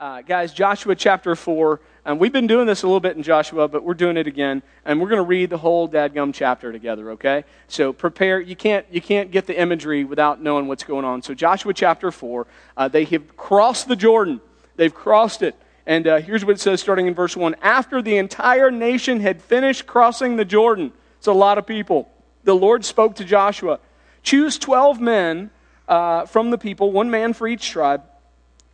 Uh, guys, Joshua chapter 4. Um, we've been doing this a little bit in Joshua, but we're doing it again. And we're going to read the whole dadgum chapter together, okay? So prepare. You can't, you can't get the imagery without knowing what's going on. So, Joshua chapter 4. Uh, they have crossed the Jordan, they've crossed it. And uh, here's what it says starting in verse 1 After the entire nation had finished crossing the Jordan, it's a lot of people, the Lord spoke to Joshua Choose 12 men uh, from the people, one man for each tribe,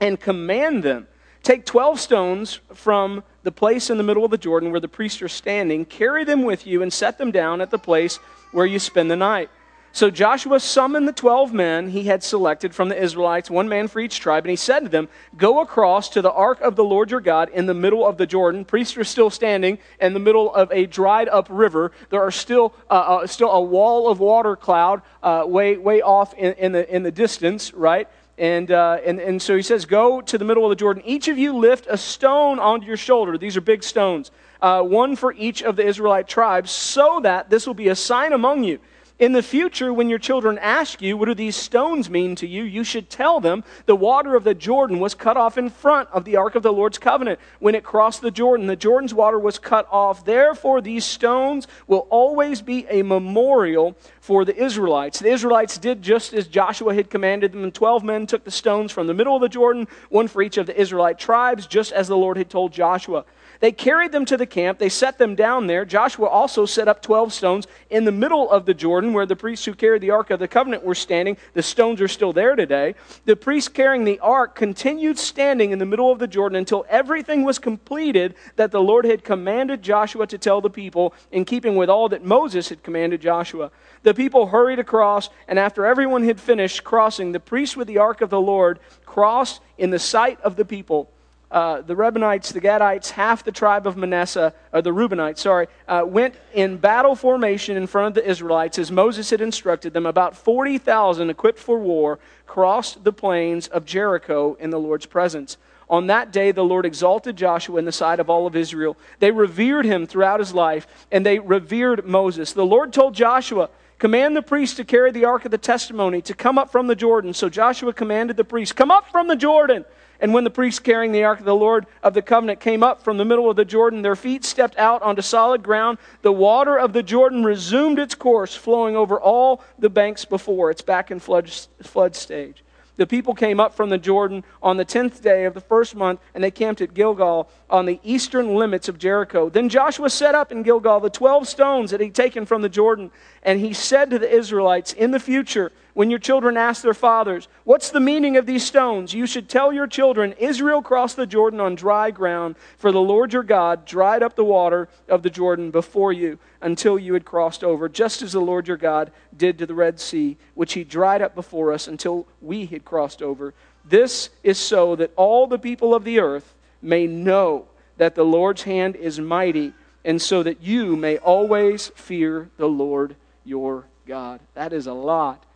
and command them Take 12 stones from the place in the middle of the Jordan where the priests are standing, carry them with you, and set them down at the place where you spend the night. So Joshua summoned the 12 men he had selected from the Israelites, one man for each tribe, and he said to them, Go across to the ark of the Lord your God in the middle of the Jordan. Priests are still standing in the middle of a dried up river. There are still, uh, uh, still a wall of water cloud uh, way, way off in, in, the, in the distance, right? And, uh, and, and so he says, Go to the middle of the Jordan. Each of you lift a stone onto your shoulder. These are big stones, uh, one for each of the Israelite tribes, so that this will be a sign among you in the future, when your children ask you, What do these stones mean to you? you should tell them the water of the Jordan was cut off in front of the ark of the Lord's covenant. When it crossed the Jordan, the Jordan's water was cut off. Therefore, these stones will always be a memorial for the Israelites. The Israelites did just as Joshua had commanded them, and 12 men took the stones from the middle of the Jordan, one for each of the Israelite tribes, just as the Lord had told Joshua. They carried them to the camp. They set them down there. Joshua also set up 12 stones in the middle of the Jordan where the priests who carried the Ark of the Covenant were standing. The stones are still there today. The priests carrying the Ark continued standing in the middle of the Jordan until everything was completed that the Lord had commanded Joshua to tell the people, in keeping with all that Moses had commanded Joshua. The people hurried across, and after everyone had finished crossing, the priests with the Ark of the Lord crossed in the sight of the people uh, the Reubenites, the Gadites, half the tribe of Manasseh, or the Reubenites, sorry, uh, went in battle formation in front of the Israelites as Moses had instructed them. About 40,000 equipped for war crossed the plains of Jericho in the Lord's presence. On that day, the Lord exalted Joshua in the sight of all of Israel. They revered him throughout his life, and they revered Moses. The Lord told Joshua, Command the priests to carry the ark of the testimony to come up from the Jordan. So Joshua commanded the priests, Come up from the Jordan. And when the priests carrying the ark of the Lord of the covenant came up from the middle of the Jordan, their feet stepped out onto solid ground. The water of the Jordan resumed its course, flowing over all the banks before. It's back in flood, flood stage. The people came up from the Jordan on the tenth day of the first month, and they camped at Gilgal on the eastern limits of Jericho. Then Joshua set up in Gilgal the twelve stones that he'd taken from the Jordan, and he said to the Israelites, In the future, when your children ask their fathers, What's the meaning of these stones? You should tell your children, Israel crossed the Jordan on dry ground, for the Lord your God dried up the water of the Jordan before you until you had crossed over, just as the Lord your God did to the Red Sea, which he dried up before us until we had crossed over. This is so that all the people of the earth may know that the Lord's hand is mighty, and so that you may always fear the Lord your God. That is a lot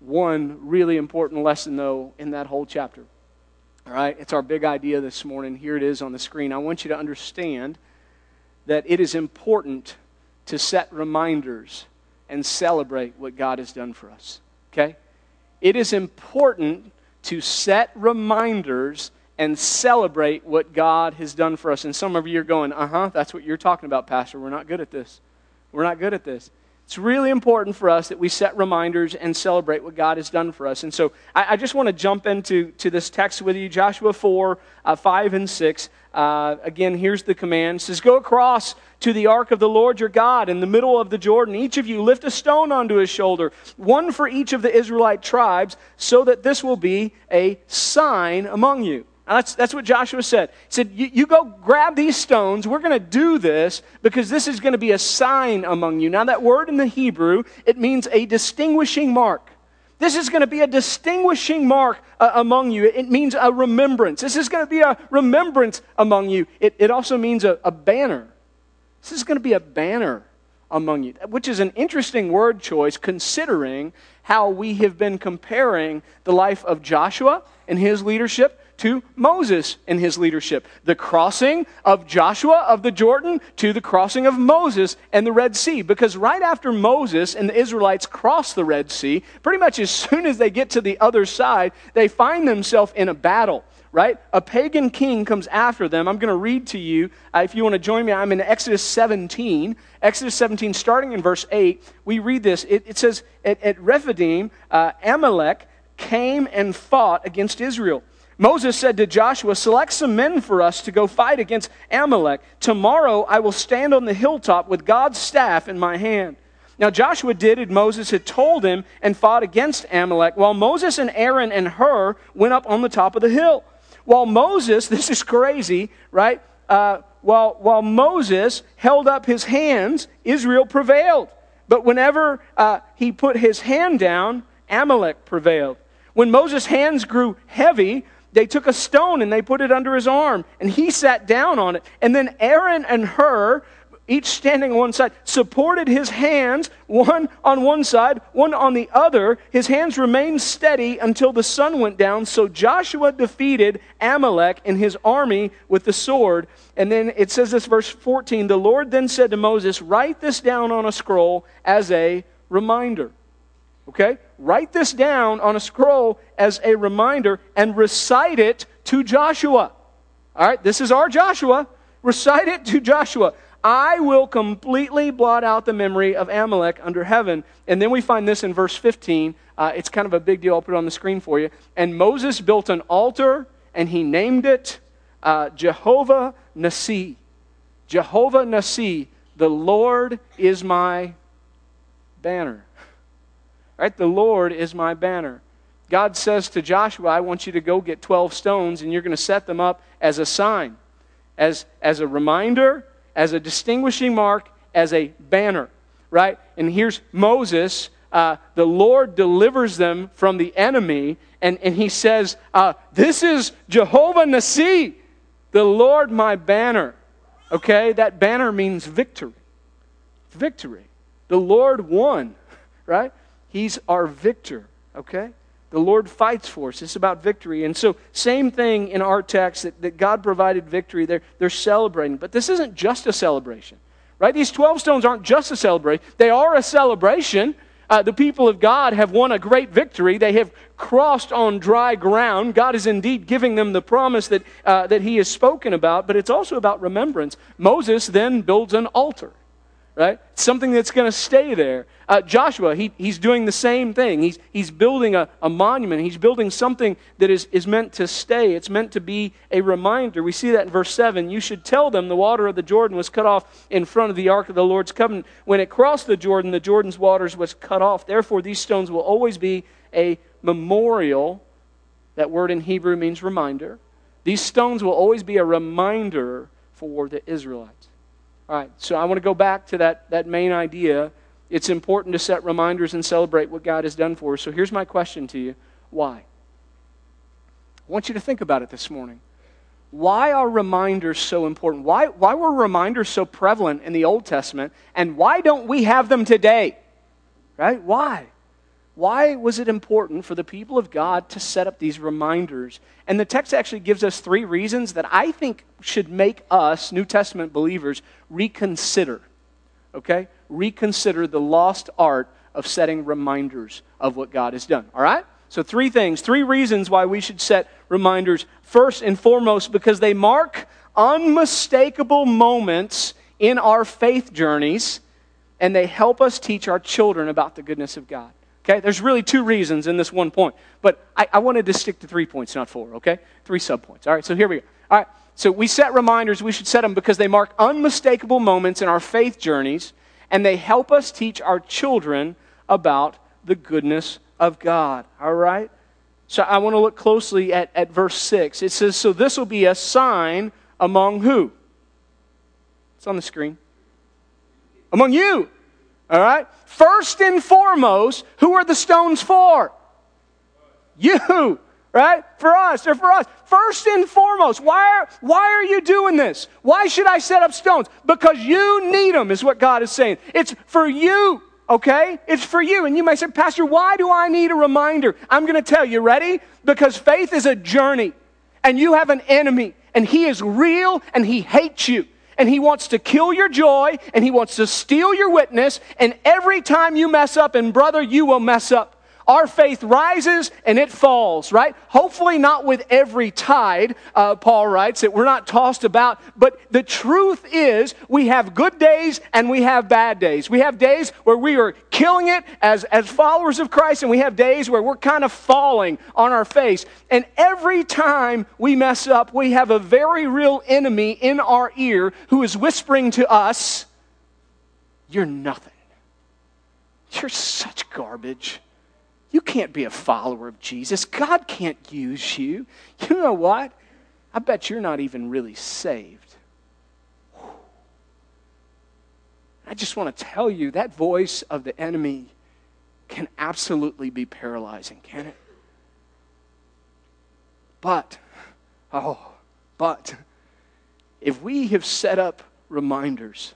one really important lesson, though, in that whole chapter. All right, it's our big idea this morning. Here it is on the screen. I want you to understand that it is important to set reminders and celebrate what God has done for us. Okay? It is important to set reminders and celebrate what God has done for us. And some of you are going, uh huh, that's what you're talking about, Pastor. We're not good at this. We're not good at this. It's really important for us that we set reminders and celebrate what God has done for us. And so I, I just want to jump into to this text with you Joshua 4, uh, 5, and 6. Uh, again, here's the command. It says, Go across to the ark of the Lord your God in the middle of the Jordan. Each of you lift a stone onto his shoulder, one for each of the Israelite tribes, so that this will be a sign among you. That's, that's what Joshua said. He said, you go grab these stones. We're going to do this because this is going to be a sign among you. Now, that word in the Hebrew, it means a distinguishing mark. This is going to be a distinguishing mark uh, among you. It means a remembrance. This is going to be a remembrance among you. It, it also means a, a banner. This is going to be a banner among you, which is an interesting word choice considering how we have been comparing the life of Joshua and his leadership to Moses and his leadership. The crossing of Joshua of the Jordan to the crossing of Moses and the Red Sea. Because right after Moses and the Israelites cross the Red Sea, pretty much as soon as they get to the other side, they find themselves in a battle right? A pagan king comes after them. I'm going to read to you. Uh, if you want to join me, I'm in Exodus 17. Exodus 17, starting in verse 8, we read this. It, it says, At, at Rephidim, uh, Amalek came and fought against Israel. Moses said to Joshua, Select some men for us to go fight against Amalek. Tomorrow I will stand on the hilltop with God's staff in my hand. Now Joshua did as Moses had told him and fought against Amalek, while Moses and Aaron and Hur went up on the top of the hill. While Moses, this is crazy, right? Uh, while, while Moses held up his hands, Israel prevailed. But whenever uh, he put his hand down, Amalek prevailed. When Moses' hands grew heavy, they took a stone and they put it under his arm, and he sat down on it. And then Aaron and Hur each standing on one side, supported his hands, one on one side, one on the other. His hands remained steady until the sun went down. So Joshua defeated Amalek and his army with the sword. And then it says this, verse 14 The Lord then said to Moses, Write this down on a scroll as a reminder. Okay? Write this down on a scroll as a reminder and recite it to Joshua. All right, this is our Joshua. Recite it to Joshua. I will completely blot out the memory of Amalek under heaven. And then we find this in verse 15. Uh, it's kind of a big deal. I'll put it on the screen for you. And Moses built an altar and he named it uh, Jehovah Nissi. Jehovah Nissi, the Lord is my banner. Right? The Lord is my banner. God says to Joshua, I want you to go get 12 stones and you're going to set them up as a sign, as, as a reminder as a distinguishing mark, as a banner, right? And here's Moses. Uh, the Lord delivers them from the enemy, and, and he says, uh, This is Jehovah Nissi, the Lord my banner. Okay? That banner means victory. Victory. The Lord won, right? He's our victor. Okay? The Lord fights for us. It's about victory. And so, same thing in our text that, that God provided victory. They're, they're celebrating. But this isn't just a celebration, right? These 12 stones aren't just a celebration, they are a celebration. Uh, the people of God have won a great victory. They have crossed on dry ground. God is indeed giving them the promise that, uh, that He has spoken about, but it's also about remembrance. Moses then builds an altar right? Something that's going to stay there. Uh, Joshua, he, he's doing the same thing. He's, he's building a, a monument. He's building something that is, is meant to stay. It's meant to be a reminder. We see that in verse 7. You should tell them the water of the Jordan was cut off in front of the ark of the Lord's covenant. When it crossed the Jordan, the Jordan's waters was cut off. Therefore, these stones will always be a memorial. That word in Hebrew means reminder. These stones will always be a reminder for the Israelites. All right, so I want to go back to that, that main idea. It's important to set reminders and celebrate what God has done for us. So here's my question to you why? I want you to think about it this morning. Why are reminders so important? Why, why were reminders so prevalent in the Old Testament? And why don't we have them today? Right? Why? Why was it important for the people of God to set up these reminders? And the text actually gives us three reasons that I think should make us, New Testament believers, reconsider. Okay? Reconsider the lost art of setting reminders of what God has done. All right? So, three things, three reasons why we should set reminders. First and foremost, because they mark unmistakable moments in our faith journeys and they help us teach our children about the goodness of God. Okay? There's really two reasons in this one point. But I, I wanted to stick to three points, not four, okay? Three subpoints. All right, so here we go. All right, so we set reminders. We should set them because they mark unmistakable moments in our faith journeys and they help us teach our children about the goodness of God. All right? So I want to look closely at, at verse 6. It says, So this will be a sign among who? It's on the screen. Among you. All right? First and foremost, who are the stones for? You, right? For us, they're for us. First and foremost, why are, why are you doing this? Why should I set up stones? Because you need them, is what God is saying. It's for you, okay? It's for you. And you may say, Pastor, why do I need a reminder? I'm going to tell you, ready? Because faith is a journey, and you have an enemy, and he is real, and he hates you and he wants to kill your joy and he wants to steal your witness. And every time you mess up, and brother, you will mess up. Our faith rises and it falls, right? Hopefully, not with every tide, uh, Paul writes, that we're not tossed about. But the truth is, we have good days and we have bad days. We have days where we are killing it as, as followers of Christ, and we have days where we're kind of falling on our face. And every time we mess up, we have a very real enemy in our ear who is whispering to us, You're nothing. You're such garbage. You can't be a follower of Jesus. God can't use you. You know what? I bet you're not even really saved. I just want to tell you that voice of the enemy can absolutely be paralyzing, can it? But, oh, but, if we have set up reminders,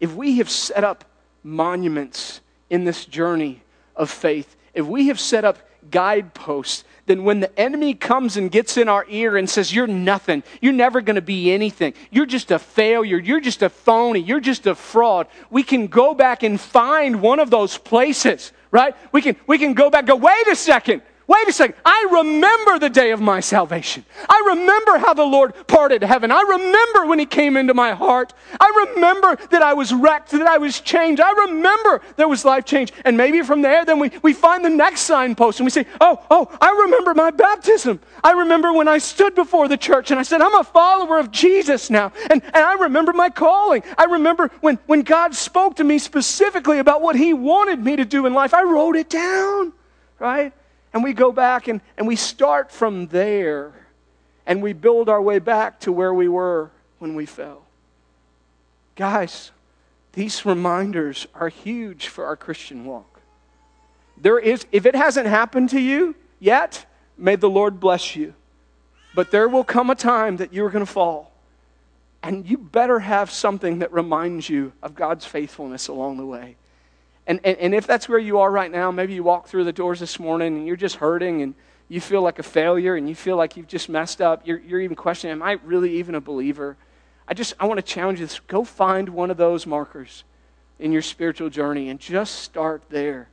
if we have set up monuments in this journey of faith, if we have set up guideposts, then when the enemy comes and gets in our ear and says, You're nothing, you're never going to be anything, you're just a failure, you're just a phony, you're just a fraud, we can go back and find one of those places, right? We can, we can go back go, Wait a second. Wait a second. I remember the day of my salvation. I remember how the Lord parted heaven. I remember when He came into my heart. I remember that I was wrecked, that I was changed. I remember there was life change. And maybe from there, then we, we find the next signpost and we say, Oh, oh, I remember my baptism. I remember when I stood before the church and I said, I'm a follower of Jesus now. And, and I remember my calling. I remember when, when God spoke to me specifically about what He wanted me to do in life. I wrote it down, right? And we go back and, and we start from there and we build our way back to where we were when we fell. Guys, these reminders are huge for our Christian walk. There is, if it hasn't happened to you yet, may the Lord bless you. But there will come a time that you're going to fall. And you better have something that reminds you of God's faithfulness along the way. And, and, and if that's where you are right now, maybe you walk through the doors this morning and you're just hurting and you feel like a failure and you feel like you've just messed up. You're, you're even questioning, am I really even a believer? I just, I want to challenge you this. Go find one of those markers in your spiritual journey and just start there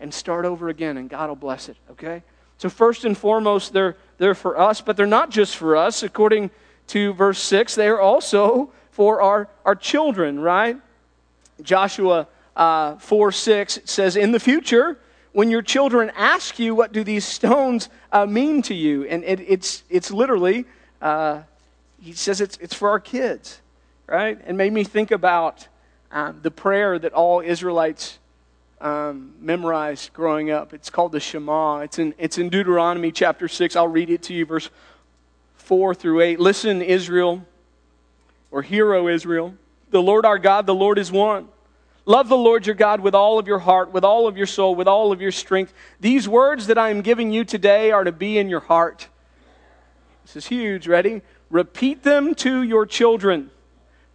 and start over again and God will bless it, okay? So first and foremost, they're, they're for us, but they're not just for us. According to verse 6, they are also for our, our children, right? Joshua uh, 4 6 says, In the future, when your children ask you, What do these stones uh, mean to you? And it, it's, it's literally, uh, he says it's, it's for our kids, right? And made me think about um, the prayer that all Israelites um, memorized growing up. It's called the Shema. It's in, it's in Deuteronomy chapter 6. I'll read it to you, verse 4 through 8. Listen, Israel, or hear, O Israel. The Lord our God, the Lord is one. Love the Lord your God with all of your heart, with all of your soul, with all of your strength. These words that I am giving you today are to be in your heart. This is huge. Ready? Repeat them to your children.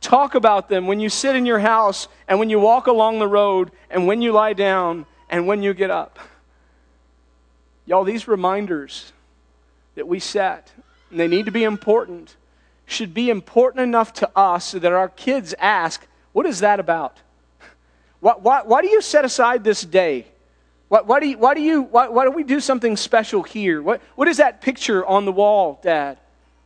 Talk about them when you sit in your house and when you walk along the road and when you lie down and when you get up. Y'all, these reminders that we set, and they need to be important, should be important enough to us so that our kids ask, What is that about? Why, why, why do you set aside this day? Why, why, do, you, why, do, you, why, why do we do something special here? What, what is that picture on the wall, Dad?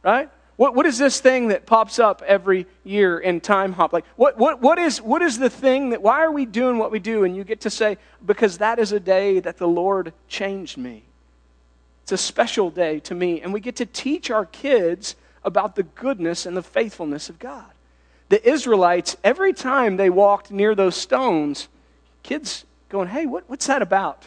Right? What, what is this thing that pops up every year in Timehop? Like, what, what, what, is, what is the thing that, why are we doing what we do? And you get to say, because that is a day that the Lord changed me. It's a special day to me. And we get to teach our kids about the goodness and the faithfulness of God the Israelites, every time they walked near those stones, kids going, hey, what, what's that about?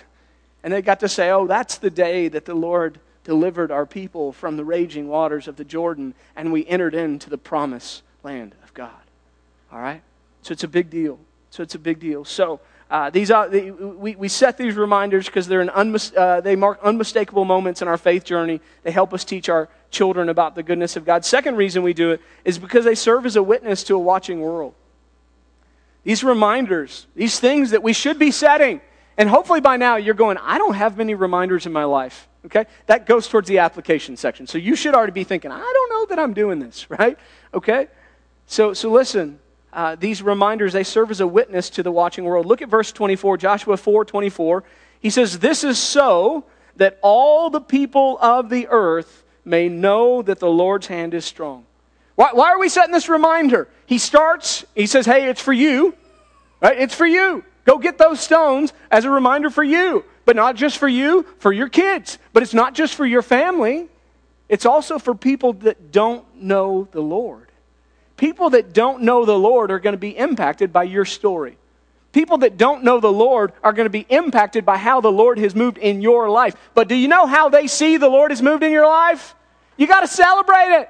And they got to say, oh, that's the day that the Lord delivered our people from the raging waters of the Jordan and we entered into the promised land of God. All right? So it's a big deal. So it's a big deal. So uh, these are, we, we set these reminders because they're an unmis- uh, they mark unmistakable moments in our faith journey. They help us teach our children about the goodness of God. Second reason we do it is because they serve as a witness to a watching world. These reminders, these things that we should be setting. And hopefully by now you're going, I don't have many reminders in my life. Okay? That goes towards the application section. So you should already be thinking, I don't know that I'm doing this, right? Okay? So, so listen, uh, these reminders, they serve as a witness to the watching world. Look at verse 24, Joshua 4 24. He He says, This is so that all the people of the earth may know that the Lord's hand is strong. Why, why are we setting this reminder? He starts, he says, Hey, it's for you. Right? It's for you. Go get those stones as a reminder for you. But not just for you, for your kids. But it's not just for your family, it's also for people that don't know the Lord. People that don't know the Lord are going to be impacted by your story. People that don't know the Lord are going to be impacted by how the Lord has moved in your life. But do you know how they see the Lord has moved in your life? You got to celebrate it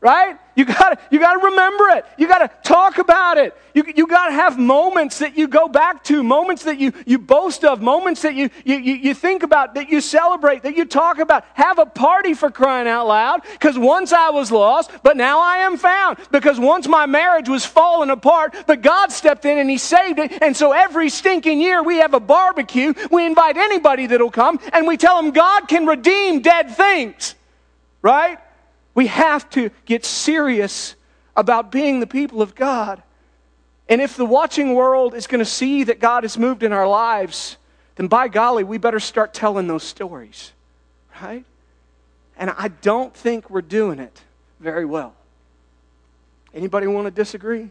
right? You got you got to remember it. You got to talk about it. You, you got to have moments that you go back to, moments that you, you boast of, moments that you, you, you think about, that you celebrate, that you talk about. Have a party for crying out loud because once I was lost, but now I am found. Because once my marriage was falling apart, but God stepped in and He saved it. And so every stinking year we have a barbecue. We invite anybody that'll come and we tell them God can redeem dead things, right? We have to get serious about being the people of God. And if the watching world is going to see that God has moved in our lives, then by golly, we better start telling those stories, right? And I don't think we're doing it very well. Anybody want to disagree?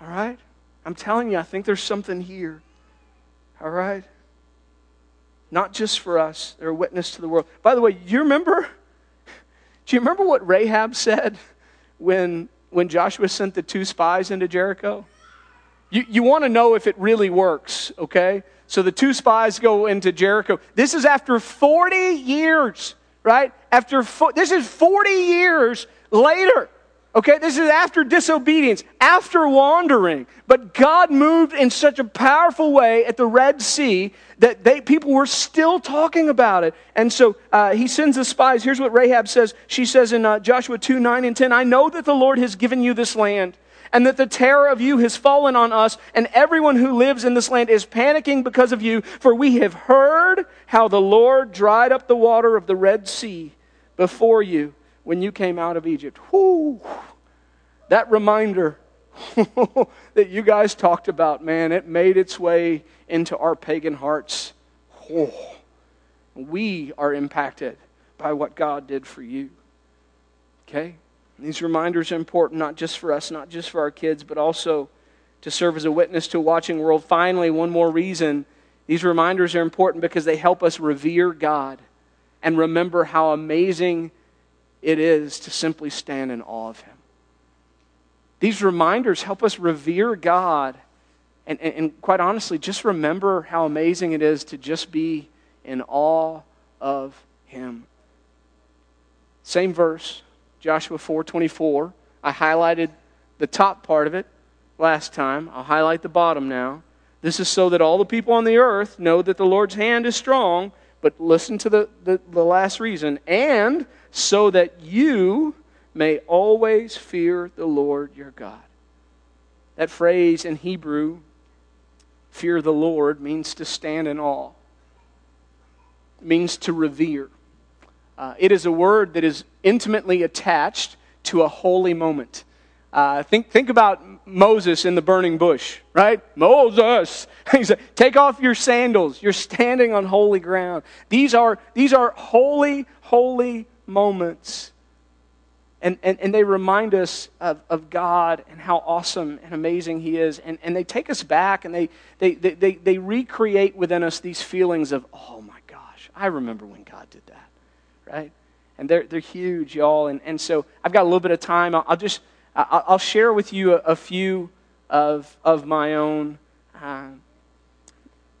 All right? I'm telling you, I think there's something here. All right? Not just for us, they're a witness to the world. By the way, you remember do you remember what Rahab said when, when Joshua sent the two spies into Jericho? You, you want to know if it really works, okay? So the two spies go into Jericho. This is after 40 years, right? After fo- this is 40 years later. Okay, this is after disobedience, after wandering. But God moved in such a powerful way at the Red Sea that they, people were still talking about it. And so uh, he sends the spies. Here's what Rahab says. She says in uh, Joshua 2 9 and 10 I know that the Lord has given you this land, and that the terror of you has fallen on us, and everyone who lives in this land is panicking because of you. For we have heard how the Lord dried up the water of the Red Sea before you when you came out of Egypt. Whoo! That reminder that you guys talked about, man, it made its way into our pagan hearts. Oh, we are impacted by what God did for you. Okay? These reminders are important not just for us, not just for our kids, but also to serve as a witness to a watching world. Finally, one more reason these reminders are important because they help us revere God and remember how amazing it is to simply stand in awe of Him. These reminders help us revere God and, and, and, quite honestly, just remember how amazing it is to just be in awe of Him. Same verse, Joshua 4:24. I highlighted the top part of it last time. I'll highlight the bottom now. This is so that all the people on the earth know that the Lord's hand is strong. But listen to the, the, the last reason. And so that you may always fear the Lord your God. That phrase in Hebrew, fear the Lord, means to stand in awe, it means to revere. Uh, it is a word that is intimately attached to a holy moment. Uh, think, think about Moses in the burning bush, right? Moses. He said, Take off your sandals. You're standing on holy ground. These are, these are holy, holy moments. And, and, and they remind us of, of God and how awesome and amazing He is. And, and they take us back and they, they, they, they, they recreate within us these feelings of, oh my gosh, I remember when God did that, right? And they're, they're huge, y'all. And, and so I've got a little bit of time. I'll, I'll just I'll share with you a, few of, of my own. Uh,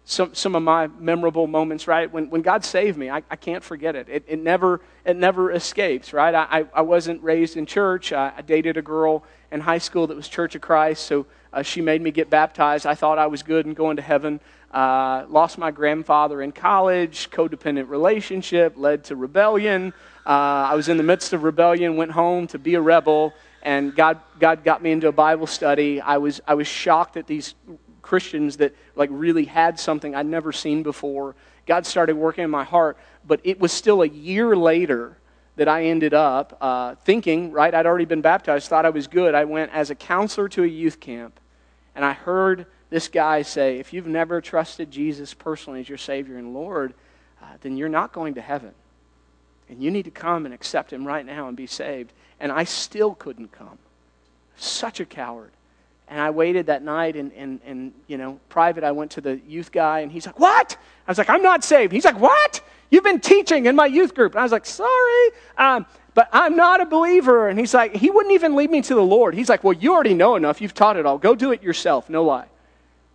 some, some of my memorable moments, right? When, when God saved me, I, I can't forget it. It, it, never, it never escapes, right? I, I wasn't raised in church. I, I dated a girl in high school that was Church of Christ, so uh, she made me get baptized. I thought I was good and going to heaven. Uh, lost my grandfather in college, codependent relationship, led to rebellion. Uh, I was in the midst of rebellion, went home to be a rebel, and God, God got me into a Bible study. I was, I was shocked at these Christians that like really had something I'd never seen before. God started working in my heart, but it was still a year later that I ended up uh, thinking, right? I'd already been baptized, thought I was good. I went as a counselor to a youth camp, and I heard this guy say, if you've never trusted Jesus personally as your Savior and Lord, uh, then you're not going to heaven. And you need to come and accept Him right now and be saved. And I still couldn't come. Such a coward. And I waited that night, and, and, and you know, private, I went to the youth guy, and he's like, What? I was like, I'm not saved. He's like, What? You've been teaching in my youth group. And I was like, Sorry. Um, but I'm not a believer. And he's like, he wouldn't even lead me to the Lord. He's like, well, you already know enough. You've taught it all. Go do it yourself. No lie.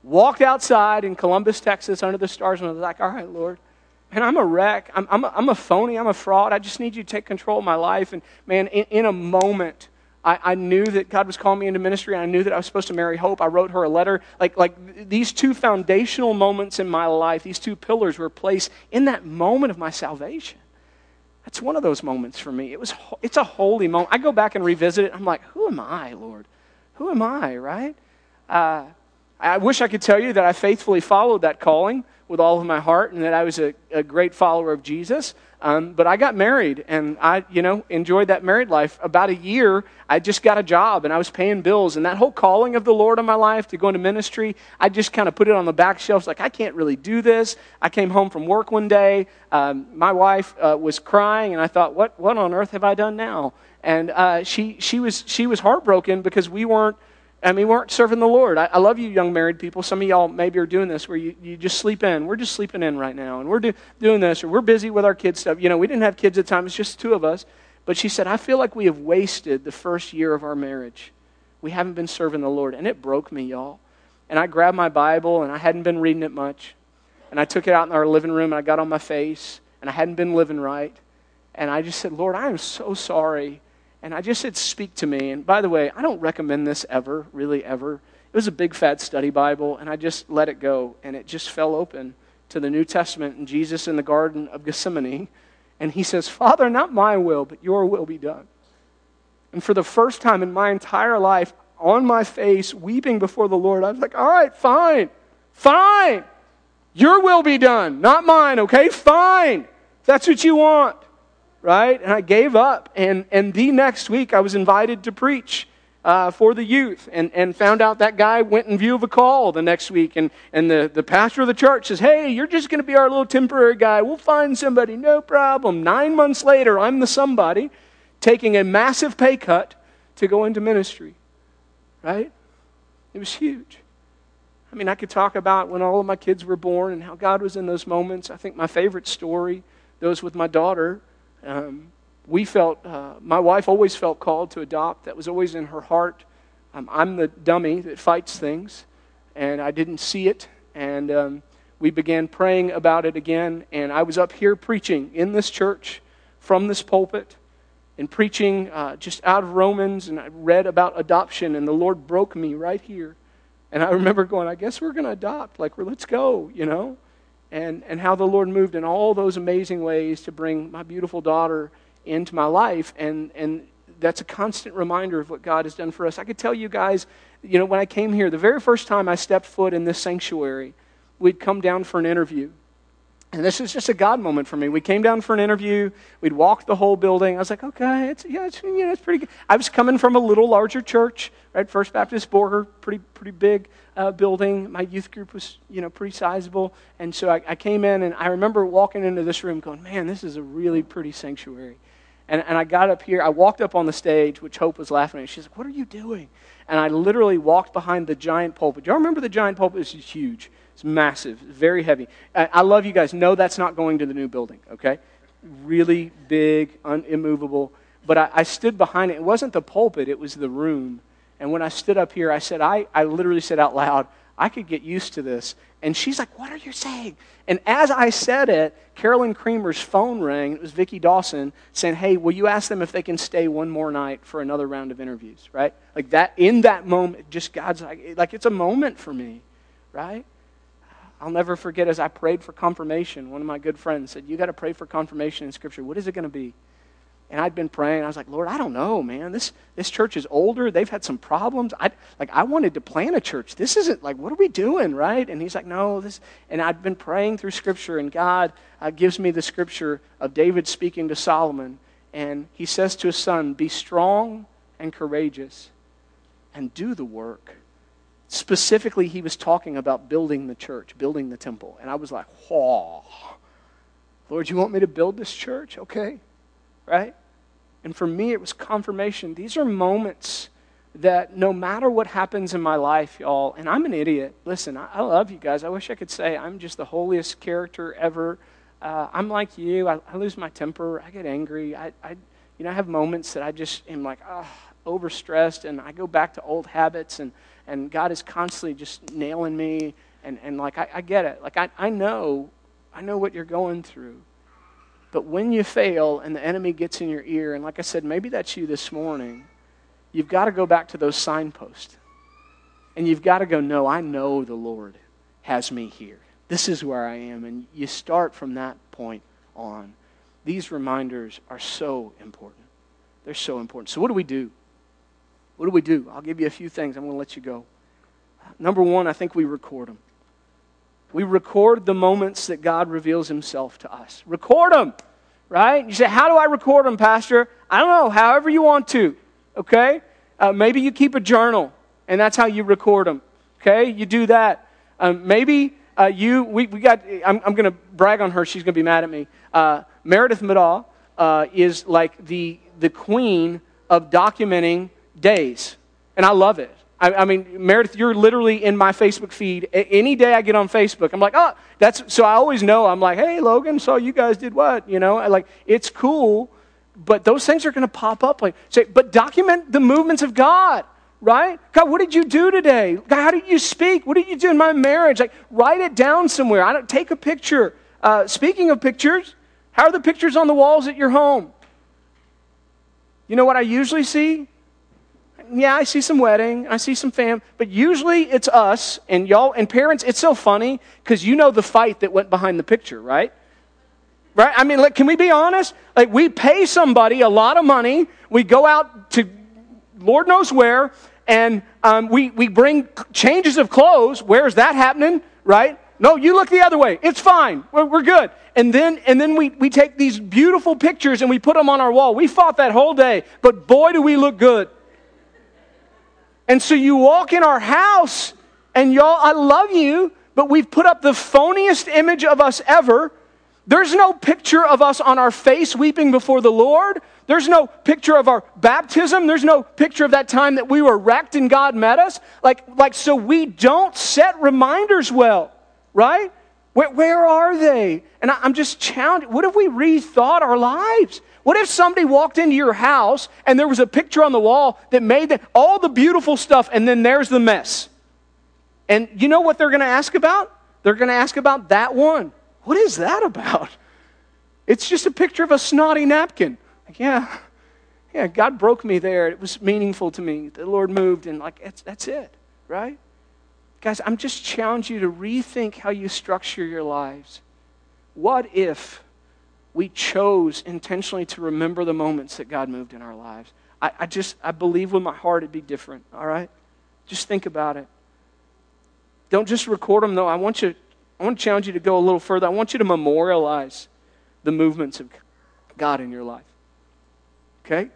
Walked outside in Columbus, Texas, under the stars, and I was like, all right, Lord. Man, I'm a wreck. I'm, I'm, a, I'm a phony. I'm a fraud. I just need you to take control of my life. And man, in, in a moment, I, I, knew that God was calling me into ministry. I knew that I was supposed to marry Hope. I wrote her a letter. Like, like these two foundational moments in my life, these two pillars were placed in that moment of my salvation. That's one of those moments for me. It was, it's a holy moment. I go back and revisit it. I'm like, who am I, Lord? Who am I, right? Uh, I wish I could tell you that I faithfully followed that calling with all of my heart and that I was a, a great follower of Jesus. Um, but I got married and I, you know, enjoyed that married life. About a year, I just got a job and I was paying bills. And that whole calling of the Lord on my life to go into ministry, I just kind of put it on the back shelf. Like, I can't really do this. I came home from work one day. Um, my wife uh, was crying and I thought, what, what on earth have I done now? And uh, she, she, was, she was heartbroken because we weren't and we weren't serving the Lord. I, I, love you, young married people. Some of y'all maybe are doing this where you, you just sleep in. We're just sleeping in right now, and we're do, doing this, or we're busy with our kids' stuff. You know, we didn't have kids at the time, it's just two of us. But she said, I feel like we have wasted the first year of our marriage. We haven't been serving the Lord. And it broke me, y'all. And I grabbed my Bible, and I hadn't been reading it much. And I took it out in our living room, and I got on my face, and I hadn't been living right. And I just said, Lord, I am so sorry and I just said, Speak to me. And by the way, I don't recommend this ever, really ever. It was a big fat study Bible, and I just let it go, and it just fell open to the New Testament and Jesus in the Garden of Gethsemane. And he says, Father, not my will, but your will be done. And for the first time in my entire life, on my face, weeping before the Lord, I was like, All right, fine, fine. Your will be done, not mine, okay? Fine. That's what you want right? And I gave up. And, and the next week, I was invited to preach uh, for the youth and, and found out that guy went in view of a call the next week. And, and the, the pastor of the church says, Hey, you're just going to be our little temporary guy. We'll find somebody, no problem. Nine months later, I'm the somebody taking a massive pay cut to go into ministry, right? It was huge. I mean, I could talk about when all of my kids were born and how God was in those moments. I think my favorite story, those with my daughter, um, we felt, uh, my wife always felt called to adopt. That was always in her heart. Um, I'm the dummy that fights things, and I didn't see it. And um, we began praying about it again. And I was up here preaching in this church from this pulpit and preaching uh, just out of Romans. And I read about adoption, and the Lord broke me right here. And I remember going, I guess we're going to adopt. Like, let's go, you know? And, and how the Lord moved in all those amazing ways to bring my beautiful daughter into my life. And, and that's a constant reminder of what God has done for us. I could tell you guys, you know, when I came here, the very first time I stepped foot in this sanctuary, we'd come down for an interview. And this was just a God moment for me. We came down for an interview. We'd walked the whole building. I was like, okay, it's, yeah, it's, you know, it's pretty good. I was coming from a little larger church, right? First Baptist Borger, pretty, pretty big uh, building. My youth group was, you know, pretty sizable. And so I, I came in, and I remember walking into this room going, man, this is a really pretty sanctuary. And, and I got up here. I walked up on the stage, which Hope was laughing at. She's like, what are you doing? And I literally walked behind the giant pulpit. Do y'all remember the giant pulpit? It's huge. It's massive, very heavy. I love you guys. No, that's not going to the new building, okay? Really big, un- immovable. But I, I stood behind it. It wasn't the pulpit, it was the room. And when I stood up here, I said, I, I literally said out loud, I could get used to this. And she's like, What are you saying? And as I said it, Carolyn Creamer's phone rang. It was Vicki Dawson saying, Hey, will you ask them if they can stay one more night for another round of interviews, right? Like that, in that moment, just God's like, like it's a moment for me, right? I'll never forget as I prayed for confirmation, one of my good friends said, You got to pray for confirmation in Scripture. What is it going to be? And I'd been praying. I was like, Lord, I don't know, man. This, this church is older. They've had some problems. I, like, I wanted to plant a church. This isn't, like, what are we doing, right? And he's like, no, this. And I'd been praying through Scripture, and God uh, gives me the Scripture of David speaking to Solomon. And he says to his son, Be strong and courageous, and do the work. Specifically, he was talking about building the church, building the temple. And I was like, whoa. Lord, you want me to build this church? Okay. Right? And for me, it was confirmation. These are moments that no matter what happens in my life, y'all, and I'm an idiot. Listen, I, I love you guys. I wish I could say I'm just the holiest character ever. Uh, I'm like you. I, I, lose my temper. I get angry. I, I, you know, I have moments that I just am like, oh, overstressed, and I go back to old habits, and, and God is constantly just nailing me. And, and like, I, I get it. Like, I, I know, I know what you're going through. But when you fail and the enemy gets in your ear, and like I said, maybe that's you this morning, you've got to go back to those signposts. And you've got to go, no, I know the Lord has me here. This is where I am. And you start from that point on. These reminders are so important. They're so important. So, what do we do? What do we do? I'll give you a few things. I'm going to let you go. Number one, I think we record them. We record the moments that God reveals himself to us. Record them, right? You say, How do I record them, Pastor? I don't know, however you want to, okay? Uh, maybe you keep a journal, and that's how you record them, okay? You do that. Um, maybe uh, you, we, we got, I'm, I'm going to brag on her, she's going to be mad at me. Uh, Meredith Middaugh uh, is like the, the queen of documenting days, and I love it. I, I, mean, Meredith, you're literally in my Facebook feed. A- any day I get on Facebook, I'm like, oh, that's, so I always know, I'm like, hey, Logan, so you guys did what? You know, I, like, it's cool, but those things are going to pop up. Like, say, but document the movements of God, right? God, what did you do today? God, how did you speak? What did you do in my marriage? Like, write it down somewhere. I don't, take a picture. Uh, speaking of pictures, how are the pictures on the walls at your home? You know what I usually see? Yeah, I see some wedding, I see some fam, but usually it's us and y'all and parents. It's so funny because you know the fight that went behind the picture, right? Right? I mean, like, can we be honest? Like, we pay somebody a lot of money, we go out to Lord knows where, and um, we, we bring changes of clothes. Where's that happening? Right? No, you look the other way. It's fine. We're, we're, good. And then, and then we, we take these beautiful pictures and we put them on our wall. We fought that whole day, but boy, do we look good. And so you walk in our house, and y'all, I love you, but we've put up the phoniest image of us ever. There's no picture of us on our face weeping before the Lord. There's no picture of our baptism. There's no picture of that time that we were wrecked and God met us. Like, like so we don't set reminders well, right? Where, where are they? And I, I'm just challenged. What if we rethought our lives? What if somebody walked into your house and there was a picture on the wall that made the, all the beautiful stuff and then there's the mess? And you know what they're going to ask about? They're going to ask about that one. What is that about? It's just a picture of a snotty napkin. Like, yeah, yeah, God broke me there. It was meaningful to me. The Lord moved, and like, that's, that's it, right? Guys, I'm just challenging you to rethink how you structure your lives. What if we chose intentionally to remember the moments that God moved in our lives. I, I just, I believe with my heart it'd be different, all right? Just think about it. Don't just record them, though. I want you, I want to challenge you to go a little further. I want you to memorialize the movements of God in your life. Okay?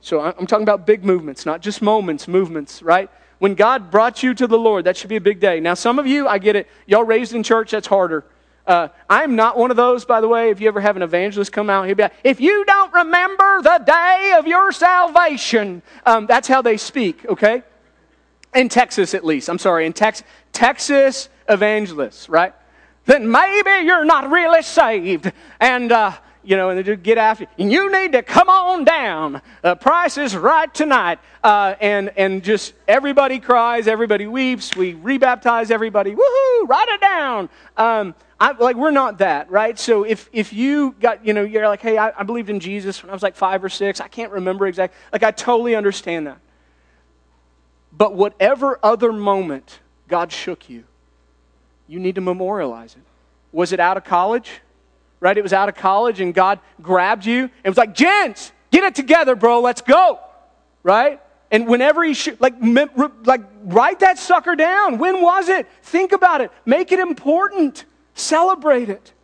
So I'm talking about big movements, not just moments, movements, right? When God brought you to the Lord, that should be a big day. Now, some of you, I get it. Y'all raised in church, that's harder. Uh, I'm not one of those, by the way. If you ever have an evangelist come out, he'll be like, if you don't remember the day of your salvation, um, that's how they speak, okay? In Texas, at least. I'm sorry, in Tex- Texas evangelists, right? Then maybe you're not really saved. And, uh, you know, and they just get after you. And you need to come on down. The price is right tonight. Uh, and, and just everybody cries, everybody weeps. We rebaptize everybody. Woohoo! Write it down. Um, I, like we're not that, right? So if if you got, you know, you're like, hey, I, I believed in Jesus when I was like five or six. I can't remember exactly. Like I totally understand that. But whatever other moment God shook you, you need to memorialize it. Was it out of college? Right? It was out of college and God grabbed you and was like, gents, get it together, bro. Let's go. Right? And whenever he should, like, like, write that sucker down. When was it? Think about it. Make it important. Celebrate it.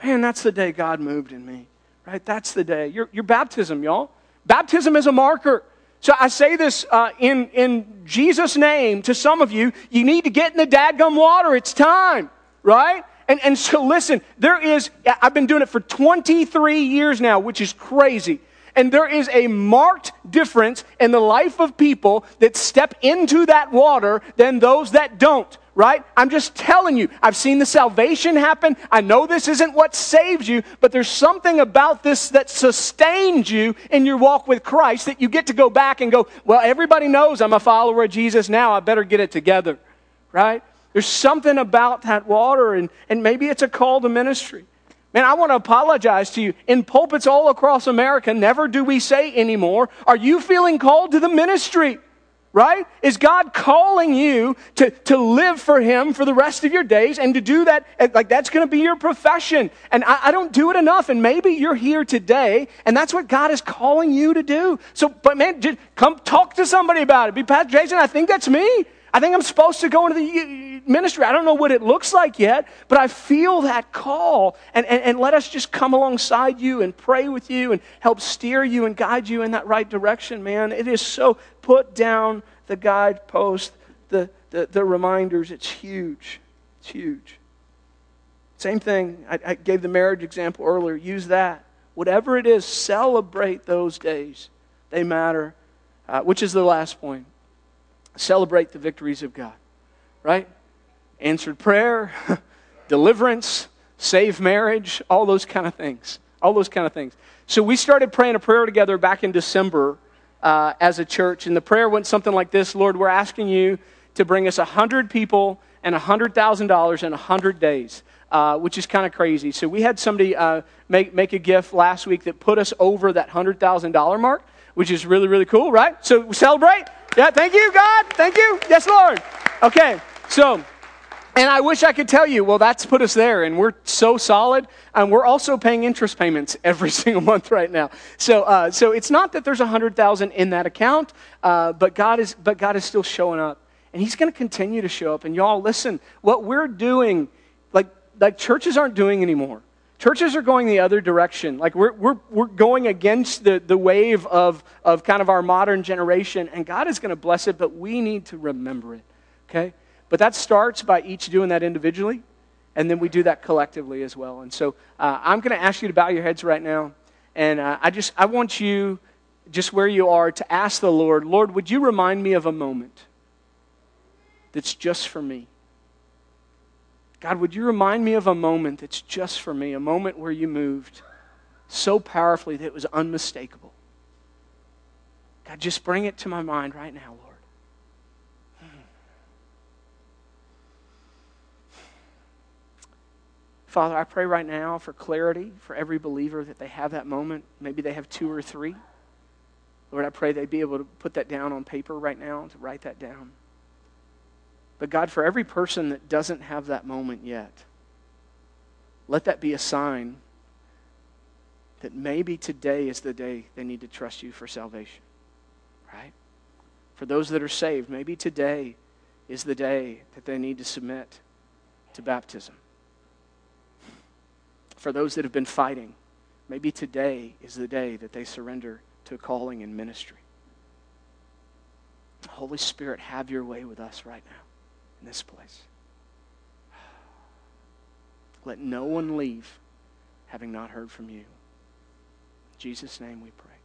Man, that's the day God moved in me, right? That's the day. Your, your baptism, y'all. Baptism is a marker. So I say this uh, in, in Jesus' name to some of you. You need to get in the dadgum water. It's time, right? And, and so listen, there is, I've been doing it for 23 years now, which is crazy. And there is a marked difference in the life of people that step into that water than those that don't right? I'm just telling you, I've seen the salvation happen. I know this isn't what saves you, but there's something about this that sustains you in your walk with Christ that you get to go back and go, well, everybody knows I'm a follower of Jesus now. I better get it together, right? There's something about that water, and, and maybe it's a call to ministry. Man, I want to apologize to you. In pulpits all across America, never do we say anymore, Are you feeling called to the ministry? right? Is God calling you to, to live for Him for the rest of your days and to do that? Like that's going to be your profession. And I, I, don't do it enough. And maybe you're here today and that's what God is calling you to do. So, but man, just come talk to somebody about it. Be Pastor Jason, I think that's me. I think I'm supposed to go into the ministry. I don't know what it looks like yet, but I feel that call. And, and, and let us just come alongside you and pray with you and help steer you and guide you in that right direction, man. It is so put down the guidepost, the, the, the reminders. It's huge. It's huge. Same thing. I, I gave the marriage example earlier. Use that. Whatever it is, celebrate those days. They matter. Uh, which is the last point celebrate the victories of God, right? Answered prayer, deliverance, save marriage, all those kind of things. All those kind of things. So we started praying a prayer together back in December uh, as a church, and the prayer went something like this Lord, we're asking you to bring us 100 people and $100,000 in 100 days. Uh, which is kind of crazy. So we had somebody uh, make, make a gift last week that put us over that $100,000 mark, which is really, really cool, right? So celebrate. Yeah, thank you, God. Thank you. Yes, Lord. Okay, so, and I wish I could tell you, well, that's put us there, and we're so solid. And we're also paying interest payments every single month right now. So, uh, so it's not that there's a hundred thousand in that account, uh, but God is, but God is still showing up, and He's going to continue to show up. And y'all, listen, what we're doing, like, like churches aren't doing anymore. Churches are going the other direction. Like we're, we're, we're going against the, the wave of, of kind of our modern generation, and God is going to bless it, but we need to remember it. Okay? But that starts by each doing that individually, and then we do that collectively as well. And so uh, I'm going to ask you to bow your heads right now, and uh, I just I want you, just where you are, to ask the Lord, Lord, would you remind me of a moment that's just for me? God, would you remind me of a moment that's just for me, a moment where you moved so powerfully that it was unmistakable? God, just bring it to my mind right now, Lord. Father, I pray right now for clarity for every believer that they have that moment. Maybe they have two or three. Lord, I pray they'd be able to put that down on paper right now, to write that down. But God, for every person that doesn't have that moment yet, let that be a sign that maybe today is the day they need to trust you for salvation. Right? For those that are saved, maybe today is the day that they need to submit to baptism. For those that have been fighting, maybe today is the day that they surrender to a calling in ministry. Holy Spirit, have your way with us right now in this place. Let no one leave having not heard from you. In Jesus' name we pray.